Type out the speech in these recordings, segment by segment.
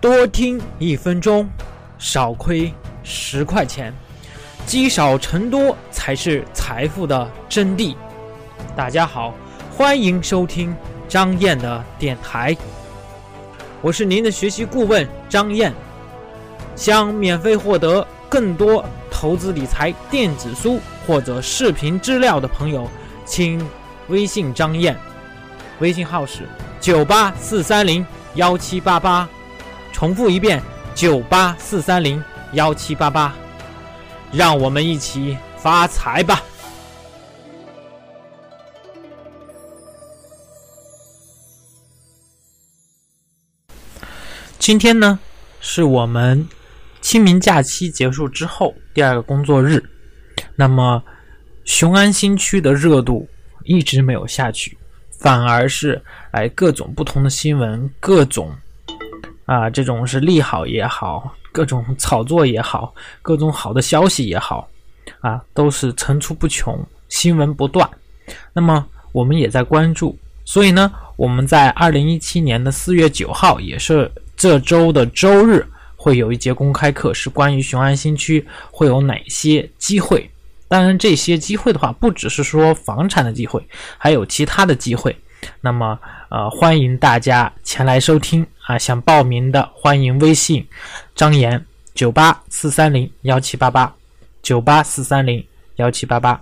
多听一分钟，少亏十块钱，积少成多才是财富的真谛。大家好，欢迎收听张燕的电台，我是您的学习顾问张燕。想免费获得更多投资理财电子书或者视频资料的朋友，请微信张燕，微信号是九八四三零幺七八八。重复一遍：九八四三零幺七八八，让我们一起发财吧！今天呢，是我们清明假期结束之后第二个工作日。那么，雄安新区的热度一直没有下去，反而是哎各种不同的新闻，各种。啊，这种是利好也好，各种炒作也好，各种好的消息也好，啊，都是层出不穷，新闻不断。那么我们也在关注，所以呢，我们在二零一七年的四月九号，也是这周的周日，会有一节公开课，是关于雄安新区会有哪些机会。当然，这些机会的话，不只是说房产的机会，还有其他的机会。那么，呃，欢迎大家前来收听啊！想报名的，欢迎微信张岩九八四三零幺七八八九八四三零幺七八八。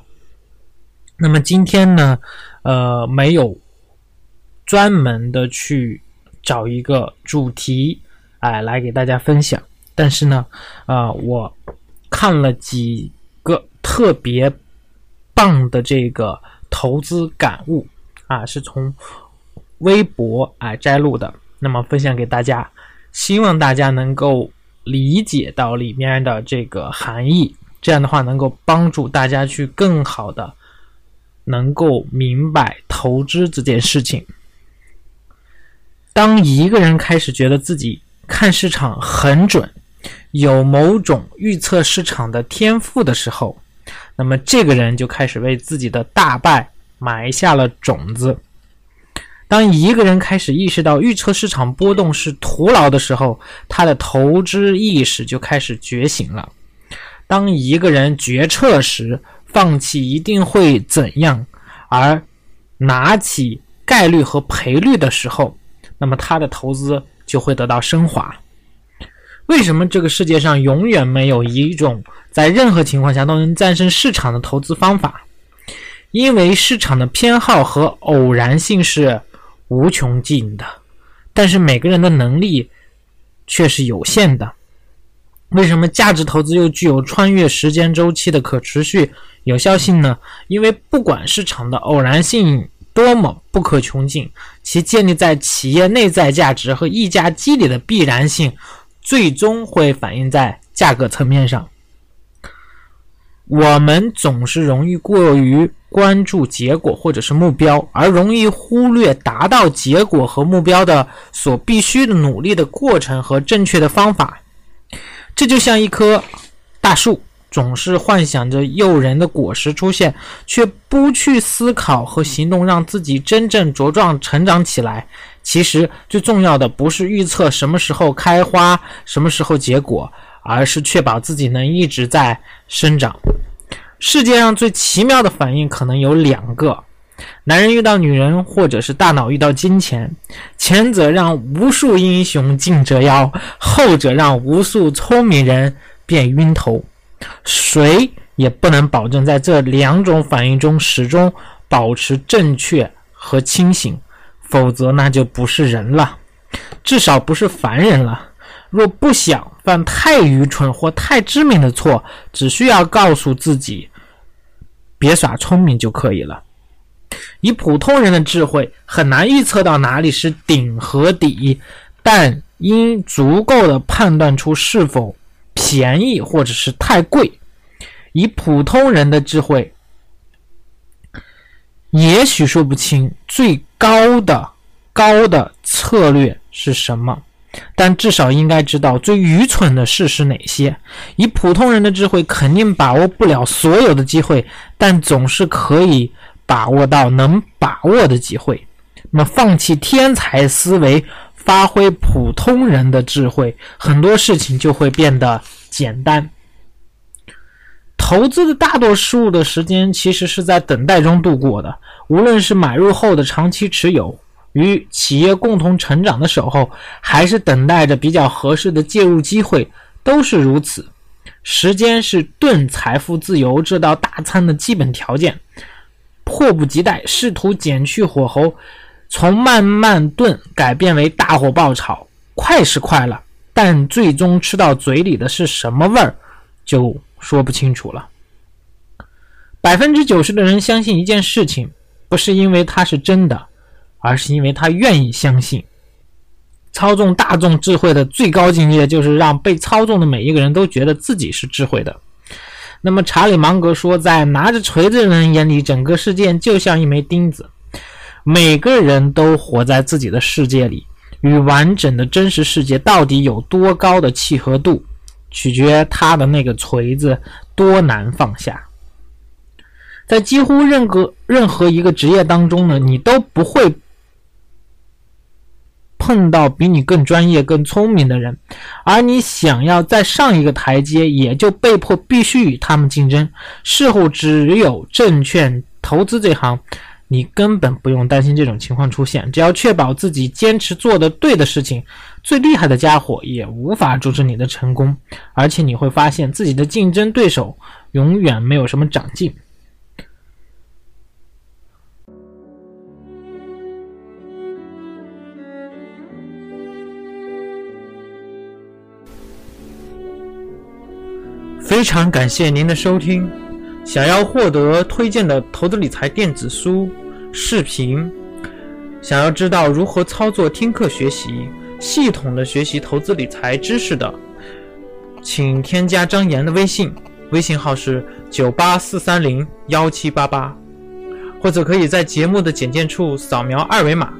那么今天呢，呃，没有专门的去找一个主题，哎，来给大家分享。但是呢，啊，我看了几个特别棒的这个投资感悟。啊，是从微博啊摘录的，那么分享给大家，希望大家能够理解到里面的这个含义，这样的话能够帮助大家去更好的能够明白投资这件事情。当一个人开始觉得自己看市场很准，有某种预测市场的天赋的时候，那么这个人就开始为自己的大败。埋下了种子。当一个人开始意识到预测市场波动是徒劳的时候，他的投资意识就开始觉醒了。当一个人决策时放弃一定会怎样，而拿起概率和赔率的时候，那么他的投资就会得到升华。为什么这个世界上永远没有一种在任何情况下都能战胜市场的投资方法？因为市场的偏好和偶然性是无穷尽的，但是每个人的能力却是有限的。为什么价值投资又具有穿越时间周期的可持续有效性呢？因为不管市场的偶然性多么不可穷尽，其建立在企业内在价值和溢价机理的必然性，最终会反映在价格层面上。我们总是容易过于关注结果或者是目标，而容易忽略达到结果和目标的所必须的努力的过程和正确的方法。这就像一棵大树，总是幻想着诱人的果实出现，却不去思考和行动，让自己真正茁壮成长起来。其实最重要的不是预测什么时候开花，什么时候结果。而是确保自己能一直在生长。世界上最奇妙的反应可能有两个：男人遇到女人，或者是大脑遇到金钱。前者让无数英雄尽折腰，后者让无数聪明人变晕头。谁也不能保证在这两种反应中始终保持正确和清醒，否则那就不是人了，至少不是凡人了。若不想犯太愚蠢或太致命的错，只需要告诉自己别耍聪明就可以了。以普通人的智慧，很难预测到哪里是顶和底，但应足够的判断出是否便宜或者是太贵。以普通人的智慧，也许说不清最高的高的策略是什么。但至少应该知道最愚蠢的事是哪些。以普通人的智慧，肯定把握不了所有的机会，但总是可以把握到能把握的机会。那么，放弃天才思维，发挥普通人的智慧，很多事情就会变得简单。投资的大多数的时间其实是在等待中度过的，无论是买入后的长期持有，与企业共同成长的守候，还是等待着比较合适的介入机会，都是如此。时间是炖财富自由这道大餐的基本条件，迫不及待试图减去火候，从慢慢炖改变为大火爆炒，快是快了，但最终吃到嘴里的是什么味儿，就。说不清楚了。百分之九十的人相信一件事情，不是因为它是真的，而是因为他愿意相信。操纵大众智慧的最高境界，就是让被操纵的每一个人都觉得自己是智慧的。那么，查理芒格说，在拿着锤子的人眼里，整个世界就像一枚钉子。每个人都活在自己的世界里，与完整的真实世界到底有多高的契合度？取决他的那个锤子多难放下。在几乎任何任何一个职业当中呢，你都不会碰到比你更专业、更聪明的人，而你想要再上一个台阶，也就被迫必须与他们竞争。事后只有证券投资这行。你根本不用担心这种情况出现，只要确保自己坚持做的对的事情，最厉害的家伙也无法阻止你的成功。而且你会发现自己的竞争对手永远没有什么长进。非常感谢您的收听。想要获得推荐的投资理财电子书、视频，想要知道如何操作听课学习、系统的学习投资理财知识的，请添加张岩的微信，微信号是九八四三零幺七八八，或者可以在节目的简介处扫描二维码。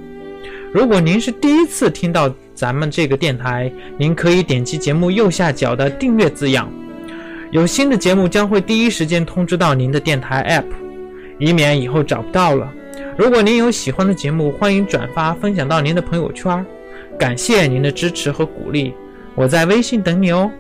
如果您是第一次听到咱们这个电台，您可以点击节目右下角的订阅字样。有新的节目将会第一时间通知到您的电台 App，以免以后找不到了。如果您有喜欢的节目，欢迎转发分享到您的朋友圈。感谢您的支持和鼓励，我在微信等你哦。